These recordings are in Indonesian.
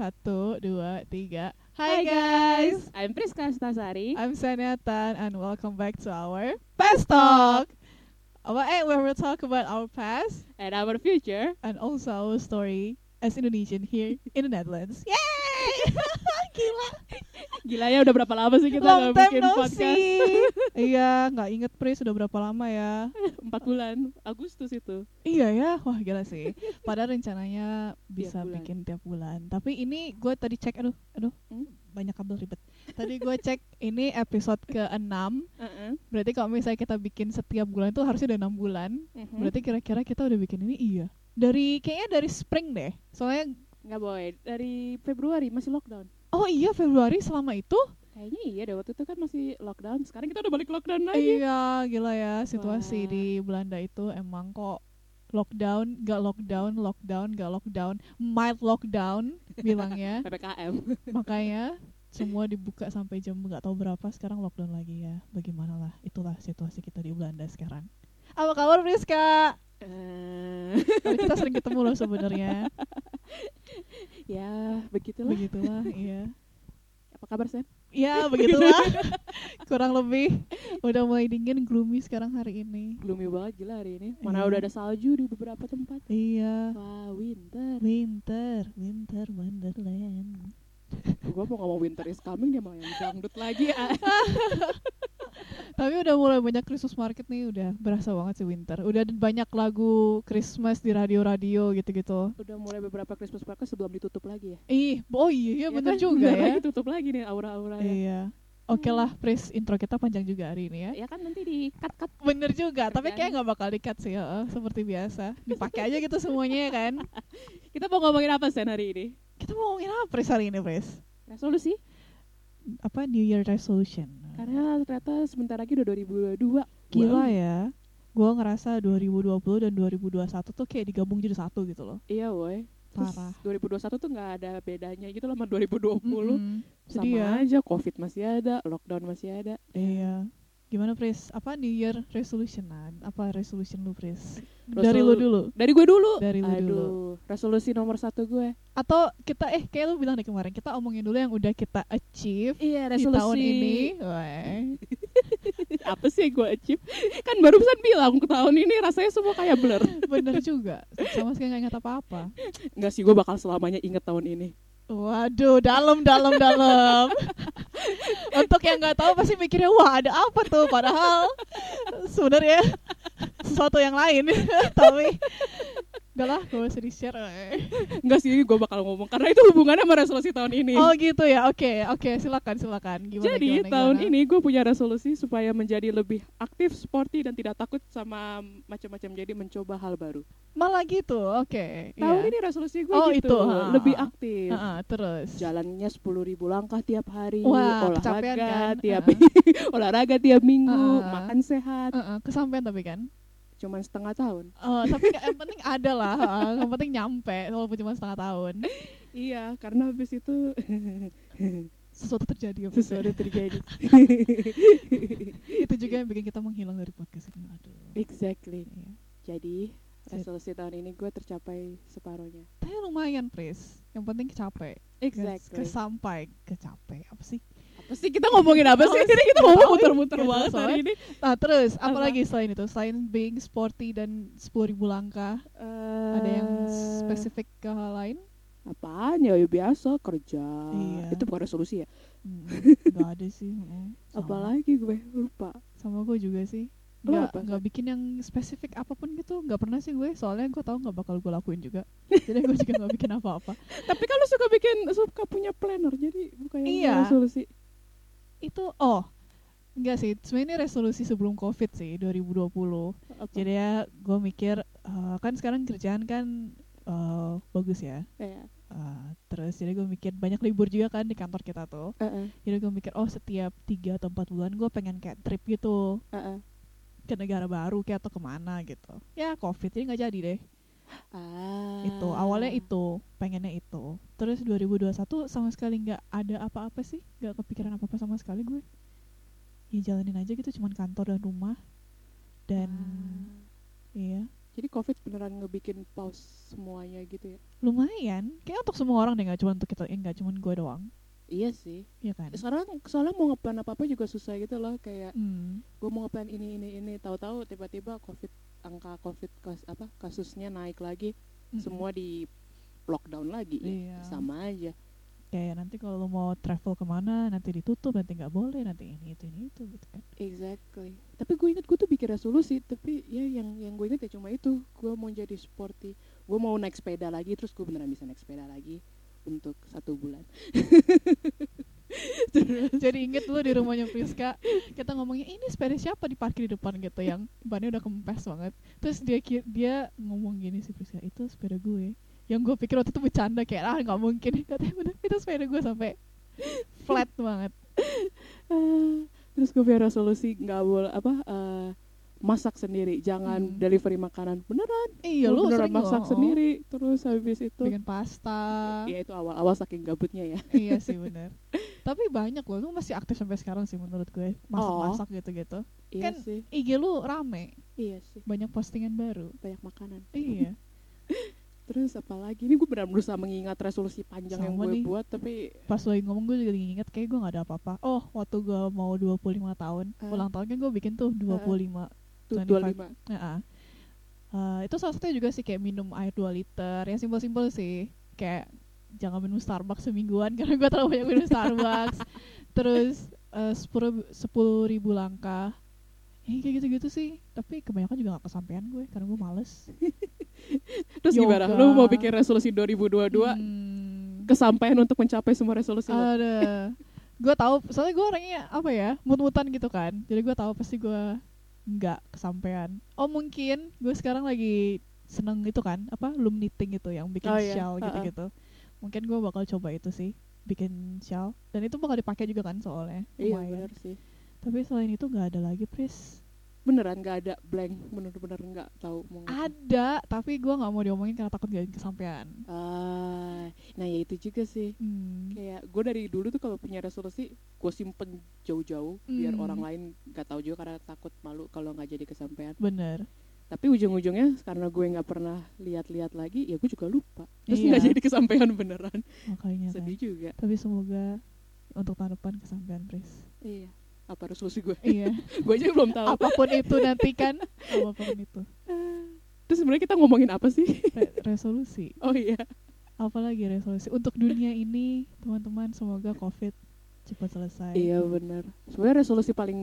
Satu, dua, tiga. Hi guys, I'm Priska Stasari. I'm Sanyatan and welcome back to our Past Talk. Our eh, where we talk about our past And our future. and also our story as Indonesian here in the Netherlands. Yay! Gila. Gila ya udah berapa lama sih kita Long nggak bikin no podcast? iya, nggak inget Pri sudah berapa lama ya? Empat bulan, Agustus itu. Iya ya, wah gila sih. Padahal rencananya bisa bulan. bikin tiap bulan. Tapi ini gue tadi cek, aduh, aduh, Hmm? banyak kabel ribet. Tadi gue cek ini episode ke-6. Uh-uh. Berarti kalau misalnya kita bikin setiap bulan itu harusnya udah enam bulan. Mhm. Berarti kira-kira kita udah bikin ini iya. Dari kayaknya dari spring deh. Soalnya nggak boy. Dari Februari masih lockdown. Oh iya Februari selama itu. Kayaknya iya deh waktu itu kan masih lockdown. Sekarang kita udah balik lockdown lagi. Iya, gila ya situasi Wah. di Belanda itu emang kok lockdown, gak lockdown, lockdown, gak lockdown, mild lockdown bilangnya. PPKM. Makanya semua dibuka sampai jam nggak tahu berapa sekarang lockdown lagi ya. Bagaimana lah, itulah situasi kita di Belanda sekarang. Apa kabar Priska? Eh, Tapi kita sering ketemu loh sebenarnya. ya begitulah. Begitulah, iya. Apa kabar Sen? Ya begitulah. Kurang lebih udah mulai dingin, gloomy sekarang hari ini. Gloomy banget gila hari ini. Mana Iya. udah ada salju di beberapa tempat. Iya. Wah winter. Winter, winter wonderland. Gua mau ngomong winter is coming dia malah yang dangdut lagi. ah. Tapi udah mulai banyak Christmas market nih, udah berasa banget sih winter. Udah ada banyak lagu Christmas di radio-radio gitu-gitu. Udah mulai beberapa Christmas market sebelum ditutup lagi ya. Ih, oh iya, iya Ya bener kan? juga ya. lagi tutup lagi nih aura-aura ya. Iya. Oke lah, Pris, intro kita panjang juga hari ini ya. Ya kan nanti di cut cut. Bener juga, tapi kayak Kerjaan. nggak bakal di-cut sih, heeh, seperti biasa. Dipakai aja gitu semuanya ya kan. Kita mau ngomongin apa Sen hari ini? Kita mau ngomongin apa Pris hari ini, Pris? Resolusi? Apa New Year resolution? Karena ternyata sebentar lagi udah 2022. Gila Wow. ya. Gua ngerasa 2020 dan 2021 tuh kayak digabung jadi satu gitu loh. Iya woi. Terus Parah. 2021 tuh nggak ada bedanya gitu loh sama 2020. Mm-mm. Sama Sedih ya. aja, covid masih ada, lockdown masih ada. Iya. Gimana Pris? Apa New Year resolutionan? Apa resolution lu Pris? Resol- Dari lu dulu. Dari gue dulu. Dari lu Aduh, dulu. resolusi nomor satu gue. Atau kita eh kayak lu bilang deh kemarin kita omongin dulu yang udah kita achieve Iya, di resolusi tahun ini. Apa sih yang gue achieve? Kan barusan bilang ke tahun ini rasanya semua kayak blur. Bener juga. Sama sekali gak ingat apa-apa. Enggak sih, gue bakal selamanya inget tahun ini. Waduh, dalam dalam dalam. Untuk yang nggak tahu pasti mikirnya wah ada apa tuh padahal sebenarnya sesuatu yang lain. Tapi Gak lah, gak usah di-share. Enggak sih, gue bakal ngomong karena itu hubungannya sama resolusi tahun ini. Oh gitu ya, oke, oke, silakan, silakan. Gimana, Jadi gimana, tahun gimana? ini gue punya resolusi supaya menjadi lebih aktif, sporty dan tidak takut sama macam-macam. Jadi mencoba hal baru. malah gitu, oke. Tahun iya. ini resolusi gue Oh, gitu, itu, ha. lebih aktif. Heeh, terus. Jalannya 10.000 ribu langkah tiap hari, Wah, olahraga kan? tiap Ha. olahraga tiap minggu, Ha. makan sehat. Heeh, kesampean tapi kan. Cuman setengah tahun. Eh, tapi yang penting ada lah, yang penting nyampe walaupun cuma setengah tahun. Iya, karena habis itu Sesuatu terjadi ya, sesuatu terjadi. Itu juga yang bikin kita menghilang dari podcast ini. Aduh. exactly. Iya. Jadi resolusi tahun ini gue tercapai separohnya. Tapi lumayan, Pris. Yang penting kecape. Exactly. Kesampai, kecape. Apa sih? Sih kita ngomongin apa sih? Apa Jadi kita Nggak ngomong muter-muter banget hari ini. Nah, terus apa, Apa? lagi selain itu? Selain being sporty dan 10.000 langkah, ada yang Eh, spesifik ke hal lain? Apaan ya? Ya biasa kerja. Iya. Itu bukan resolusi ya? Hmm, nggak ada sih. Sama. Apalagi gue lupa. Sama gue juga sih. Nggak, apa, nggak bikin yang spesifik apa pun gitu. Nggak pernah sih gue. Soalnya gue tahu nggak bakal gue lakuin juga. Jadi gue juga nggak bikin apa-apa. Tapi kalau suka bikin suka punya planner, jadi bukan yang Iya. resolusi. Itu, oh. Enggak sih, sebenarnya ini resolusi sebelum covid sih, 2020. Apa? Jadi ya gue mikir, eh, kan sekarang kerjaan kan eh, bagus ya. Iya. Eh, terus jadi gue mikir banyak libur juga kan di kantor kita tuh. Heeh, Jadi gue mikir, oh setiap 3 atau 4 bulan gue pengen kayak trip gitu. heeh. ke negara baru kayak atau ke mana gitu ya covid jadi nggak jadi deh Ah. itu awalnya itu pengennya itu terus 2021 sama sekali nggak ada apa-apa sih nggak kepikiran apa-apa sama sekali gue ya jalanin aja gitu cuman kantor dan rumah dan Ah. iya Jadi covid beneran ngebikin pause semuanya gitu ya. lumayan kayak untuk semua orang deh nggak cuma untuk kita eh, nggak cuma gue doang Iya sih. Iya kan Sekarang soalnya mau ngeplan apa apa juga susah gitu loh kayak hmm. gue mau ngeplan ini ini ini tahu-tahu tiba-tiba covid angka covid kas, apa kasusnya naik lagi Mm-mm. semua di lockdown lagi ya. Iya. sama aja kayak nanti kalau lo mau travel ke mana nanti ditutup nanti nggak boleh nanti ini itu ini itu gitu kan exactly tapi gue inget gue tuh bikin resolusi tapi ya yang yang gue inget ya cuma itu gue mau jadi sporty gue mau naik sepeda lagi terus gue beneran bisa naik sepeda lagi untuk satu bulan jadi inget dulu di rumahnya Priska kita ngomongnya ini sepeda siapa diparkir di depan? Gitu yang bannya udah kempes banget. Terus dia dia ngomong gini sih Priska itu sepeda gue. Yang gue pikir waktu itu bercanda kayak ah nggak mungkin. Katanya bener itu sepeda gue sampai flat banget. Ah, terus gue punya resolusi nggak boleh apa eh, masak sendiri. Jangan Hmm. delivery makanan. Beneran. Iya lu beneran sering masak loh. sendiri. Terus habis itu bikin pasta. Ya itu awal-awal saking gabutnya ya. Iya sih bener tapi banyak loh lu masih aktif sampai sekarang sih menurut gue masak-masak gitu-gitu. Iya Kan- sih. IG lu rame. Iya sih. Banyak postingan baru. Banyak makanan. Iya. Terus apalagi? Ini gue benar berusaha mengingat resolusi panjang yang Sama gue nih. buat tapi pas lo inget gue juga inget kayak gue gak ada apa-apa. Oh waktu gue mau 25 tahun Ah. ulang tahun kan gue bikin tuh 25 tuh 25. 25 Heeh. Eh, itu salah satunya juga sih kayak minum air 2 liter yang simpel-simpel sih. Kayak jangan minum Starbucks semingguan karena gue terlalu banyak minum Starbucks. Terus eh, sepuluh sepuluh ribu langkah. Ya kayak gitu-gitu sih. Tapi kebanyakan juga gak kesampaian gue karena gue males. Terus Yoga. gimana lu mau bikin resolusi 2022 Hmm. kesampaian untuk mencapai semua resolusi ada. Gue tahu soalnya gue orangnya apa ya mut-mutan gitu kan. Jadi gue tahu pasti gue nggak kesampaian. Oh mungkin gue sekarang lagi seneng itu kan apa loom knitting itu yang bikin Oh, iya. shawl Ha-ha. gitu-gitu mungkin gue bakal coba itu sih bikin shawl dan itu bakal dipakai juga kan soalnya iya lumayan. sih. Tapi selain itu nggak ada lagi Pris beneran gak ada blank. Bener-bener nggak tahu mau ada tapi gue nggak mau diomongin karena takut gak kesampaian. Ah nah ya itu juga sih. Hmm. kayak gue dari dulu tuh kalau punya resolusi gue simpen jauh-jauh biar Hmm. orang lain nggak tahu juga karena takut malu kalau nggak jadi kesampaian. Bener tapi ujung-ujungnya karena gue nggak pernah lihat-lihat lagi ya gue juga lupa. Terus Iya. nggak jadi kesampaian beneran. Makanya kan. sedih juga. Tapi semoga untuk tahun depan kesampaian Pris. Iya. Apa resolusi gue? Iya. Gue aja belum tahu. Apa pun itu nanti kan. Apa pun itu. Terus sebenarnya kita ngomongin apa sih? Re- resolusi. Oh iya. Apalagi resolusi? Untuk dunia ini teman-teman semoga covid cepat selesai. Iya benar sebenarnya resolusi paling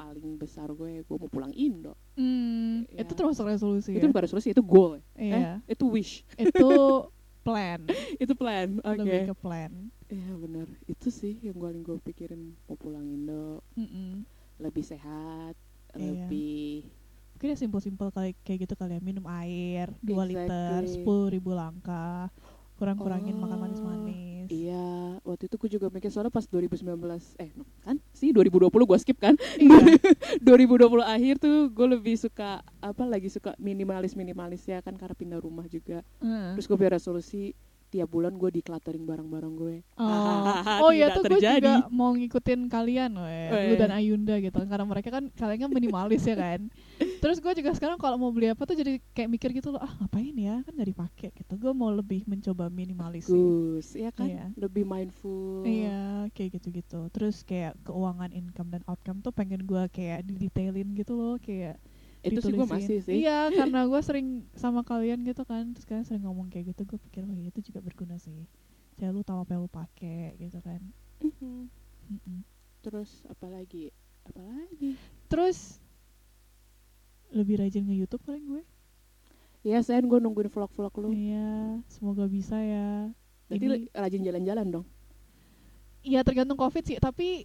paling besar gue gue mau pulang Indo Hmm, Iya. itu termasuk resolusi itu ya? bukan resolusi itu goal iya eh, itu wish itu plan itu plan oke lebih ke plan iya benar itu sih yang paling gue pikirin mau pulang Indo Mm-mm. lebih sehat Iya. lebih mungkin ya simpel-simpel kayak gitu kali ya minum air 2 liter Exactly. sepuluh ribu langkah kurang-kurangin makan Oh, manis-manis. iya. Waktu itu gue juga mikir soalnya pas 2019 eh kan? Sih 2020 gue skip kan? Iya. 2020 akhir tuh gue lebih suka apa lagi suka minimalis minimalis ya kan karena pindah rumah juga. Heeh. terus gue biar resolusi tiap bulan gue decluttering barang-barang gue. Oh, oh iya tuh gue juga mau ngikutin kalian weh, Weh. lu dan Ayunda gitu karena mereka kan kalian kan minimalis ya kan. Terus gue juga sekarang kalau mau beli apa tuh jadi kayak mikir gitu loh ah ngapain ya kan nggak dipakai gitu. Gue mau lebih mencoba minimalis sih. Gus ya kan Iya. lebih mindful Iya kayak gitu-gitu. Terus kayak keuangan income dan outcome tuh pengen gue kayak didetailin gitu loh kayak itu sih gue ditulisin. masih sih Iya karena gue sering sama kalian gitu kan terus kalian sering ngomong kayak gitu gue pikir oh iya itu juga berguna sih. Kayak lu tahu apa yang lu pakai gitu kan. Mhm. Mm-mm. terus apalagi apalagi Terus lebih rajin nge YouTube paling gue. ya saya gue nungguin vlog-vlog lu Iya, semoga bisa ya. Ini, lu rajin jalan-jalan dong iya tergantung covid sih, tapi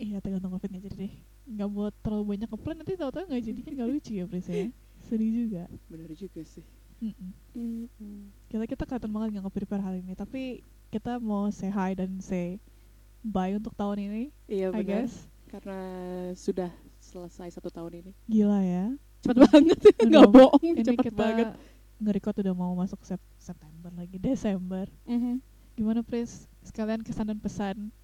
iya tergantung covid nggak jadi deh. Nggak buat terlalu banyak ke plan nanti tahu-tahu nggak jadi kan nggak lucu ya Pris ya. Sedih juga. bener juga sih Mm-mm. Mhm. Kita kita kelihatan banget nggak nge-prepare hal ini, tapi kita mau say hi dan say bye untuk tahun ini, iya I benar guess. karena sudah selesai satu tahun ini Gila ya. Cepet banget Udah nggak bohong Ini cepet kita banget nge-record udah mau masuk Sep- September lagi, Desember. Mhm. Gimana Pris? Sekalian kesan dan pesan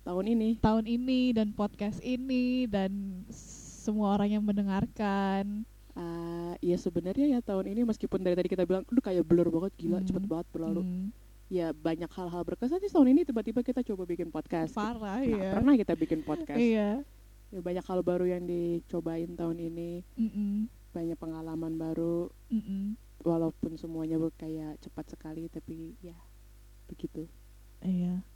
tahun ini tahun ini dan podcast ini dan semua orang yang mendengarkan Ah, ya sebenarnya ya tahun ini meskipun dari tadi kita bilang, aduh kayak blur banget, gila Hmm. cepet banget berlalu. Hmm, Ya banyak hal-hal berkesan sih tahun ini tiba-tiba kita coba bikin podcast. parah Nggak ya. pernah kita bikin podcast. Iya. Ya, banyak hal baru yang dicobain tahun ini, Mm-mm. banyak pengalaman baru. Mm-mm. Walaupun semuanya kayak cepat sekali, tapi ya begitu. Iya.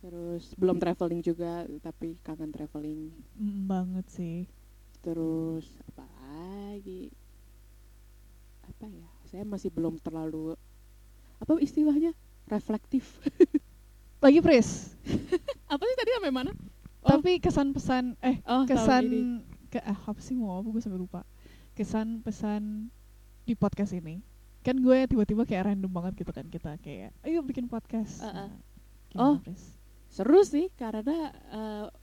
Terus belum traveling juga, tapi kangen traveling. Mm, banget sih. Terus apa lagi? Apa ya? Saya masih belum terlalu apa istilahnya reflektif. Lagi Pris. apa sih tadi sampai mana? Oh. Tapi kesan pesan eh Oh, kesan ke ah, apa sih mau apa gue sampai lupa. Kesan pesan di podcast ini. Kan gue tiba-tiba kayak random banget gitu kan kita kayak ayo bikin podcast. Uh-uh. Nah, Oh. Seru sih karena eh, ya,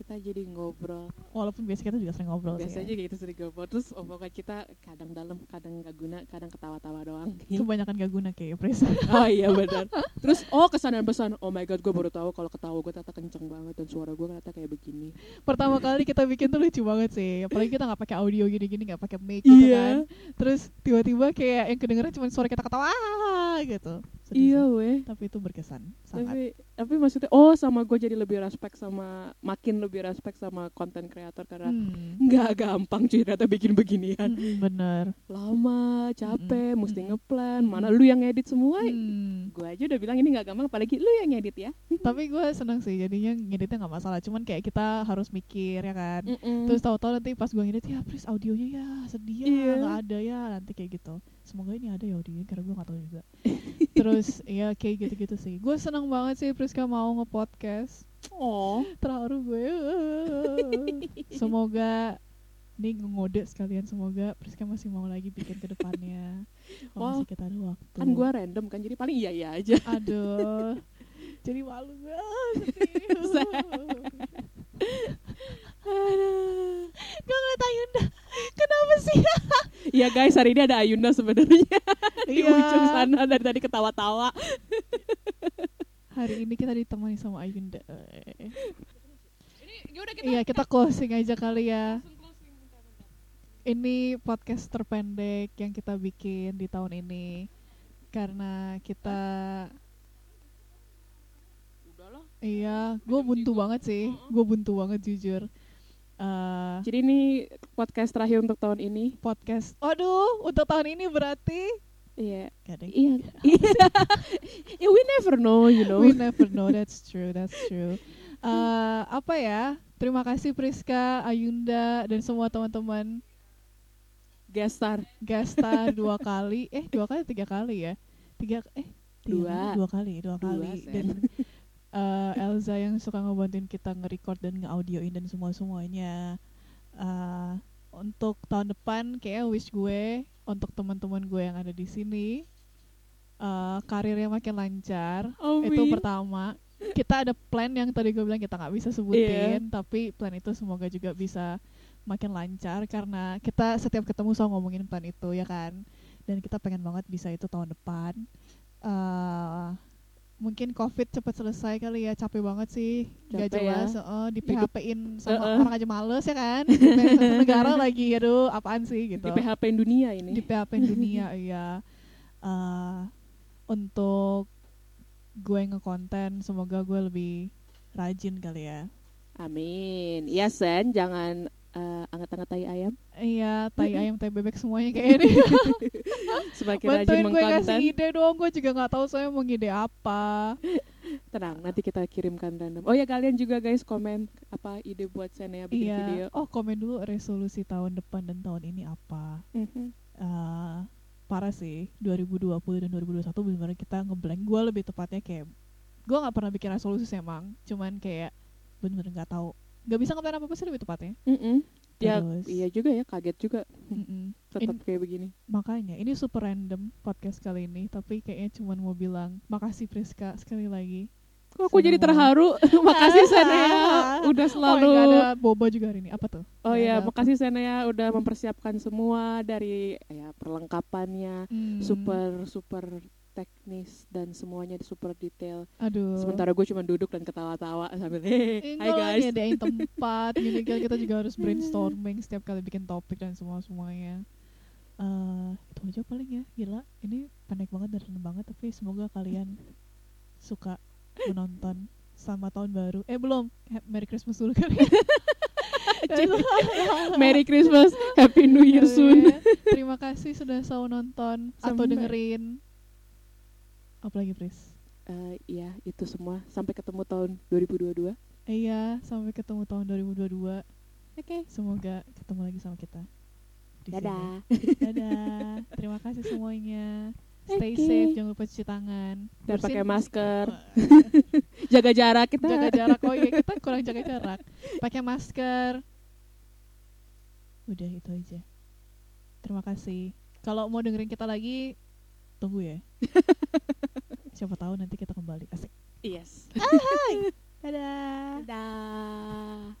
kita jadi ngobrol. Walaupun biasa kita juga sering ngobrol Biasanya sih. Ya. gitu sering ngobrol terus omongan kita kadang dalam, kadang gak guna, kadang ketawa-tawa doang. Kebanyakan gak guna kayak Pris. oh iya benar. Terus oh kesan dan pesan. Oh my god, gue baru tahu kalau ketawa gue ternyata kenceng banget dan suara gue ternyata kayak begini. Pertama kali kita bikin tuh lucu banget sih. Apalagi kita nggak pakai audio gini-gini, nggak pakai mic gitu Iya. kan. Terus tiba-tiba kayak yang kedengeran cuma suara kita ketawa "Ah," gitu. Sedih Iya sih. weh. Tapi itu berkesan sangat. Tapi tapi maksudnya oh sama gue jadi lebih respect sama makin lebih respect sama konten kreator karena Hmm. nggak gampang cuy ternyata bikin beginian. Mm-mm, bener. Lama, capek, Mm-mm. mesti Mm-mm. ngeplan. Mana lu yang edit semua? Hmm. Gue aja udah bilang ini nggak gampang apalagi lu yang edit ya. Tapi gue seneng sih jadinya ngeditnya nggak masalah. Cuman kayak kita harus mikir ya kan. Mm-mm. Terus tahu-tahu nanti pas gue ngedit ya Pris audionya ya sedih ya Iya. nggak ada ya nanti kayak gitu. Semoga ini ada ya audionya karena gue nggak tahu juga. Terus ya kayak gitu-gitu sih. Gue seneng banget sih Priska mau nge-podcast. oh. Terharu gue. Semoga ini ngode sekalian semoga Priska masih mau lagi bikin ke depannya. Kalau Wow. masih kita ada waktu. Kan gue random kan jadi paling iya iya aja. Aduh. Jadi malu gue. Ah, sedih. Gue ngeliat Ayunda. Kenapa sih? Iya guys hari ini ada Ayunda sebenarnya di Iya. ujung sana dari tadi ketawa-tawa. Hari ini kita ditemani sama Ayunda. Ya udah Iya kita closing aja kali ya. Ini podcast terpendek yang kita bikin di tahun ini karena kita Udahlah. iya gue buntu banget sih gue buntu banget jujur Eh, Jadi ini podcast terakhir untuk tahun ini. podcast aduh untuk tahun ini berarti Iya. Iya. Iya. Ya, we never know, you know. we never know that's true that's true Eh, apa ya terima kasih Priska Ayunda dan semua teman-teman Guest star. Gasta dua kali eh dua kali tiga kali ya tiga eh tiga Dua. kali? dua kali dua Dua, kali Sen. dan eh, Elza yang suka ngebantuin kita nge-record dan nge-audioin dan semua semuanya Eh, untuk tahun depan kayak wish gue untuk teman-teman gue yang ada di sini eh, karirnya makin lancar. Itu Amin. pertama. Kita ada plan yang tadi gue bilang kita nggak bisa sebutin tapi plan itu semoga juga bisa makin lancar karena kita setiap ketemu selalu ngomongin plan itu ya kan? Dan kita pengen banget bisa itu tahun depan. Eh, mungkin covid cepat selesai kali ya capek banget sih nggak Capek ya. jelas heeh, di PHP-in sama Heeh. orang aja males ya kan Di negara lagi aduh apaan sih gitu Di PHP dunia ini. di PHP dunia iya Eh, untuk gue ngekonten semoga gue lebih rajin kali ya Amin. Ya Sen, jangan eh, angkat-angkat tai ayam. iya tai bebek semuanya kayak ini. Semakin bantuin gue kasih ide dong gue juga nggak tahu saya mau ngide apa. Tenang, nanti kita kirimkan random. Oh ya kalian juga guys komen apa ide buat Senea bikin video. iya oh komen dulu resolusi tahun depan dan tahun ini apa. Mhm. Eh, parah sih 2020 dan 2021 benar-benar kita ngeblank. Gue lebih tepatnya kayak gue nggak pernah bikin resolusi sih emang. Cuman kayak bener-bener nggak tahu. Nggak bisa ngeplan apa apa sih lebih tepatnya. Mm-mm. Ya, Terus- iya juga ya, kaget juga Mm-mm. tetap kayak begini. makanya ini super random podcast kali ini tapi kayaknya cuman mau bilang makasih Priska sekali lagi Kok aku jadi terharu? makasih Senea udah selalu oh, ada boba juga hari ini apa tuh Oh ya, ada. makasih Senea udah mempersiapkan semua dari ya perlengkapannya, Hmm. super super teknis dan semuanya super detail. Aduh. Sementara gue cuma duduk dan ketawa-tawa sambil hey, hi guys. nyediain tempat gini kan kita juga harus brainstorming setiap kali bikin topik dan semua semuanya eh itu aja paling ya gila ini pendek banget dan rendah banget tapi semoga kalian suka menonton sama tahun baru eh belum Merry Christmas dulu kan Merry Christmas, Happy New Year soon. Iya. terima kasih sudah selalu nonton atau Sampai- dengerin apalagi Pris Eh, ya itu semua sampai ketemu tahun 2022. Eh, iya sampai ketemu tahun 2022 Oke. semoga ketemu lagi sama kita di sini. Dadah. Dadah. Terima kasih semuanya. Stay Oke. safe, jangan lupa cuci tangan. Dan Bersihin- pakai masker, jaga jarak kita. jaga jarak. Oh iya, kita kurang jaga jarak. Pakai masker. Udah itu aja. Terima kasih. Kalau mau dengerin kita lagi, tunggu ya. Siapa tahu nanti kita kembali. Asik. Yes. Dadah. Dadah.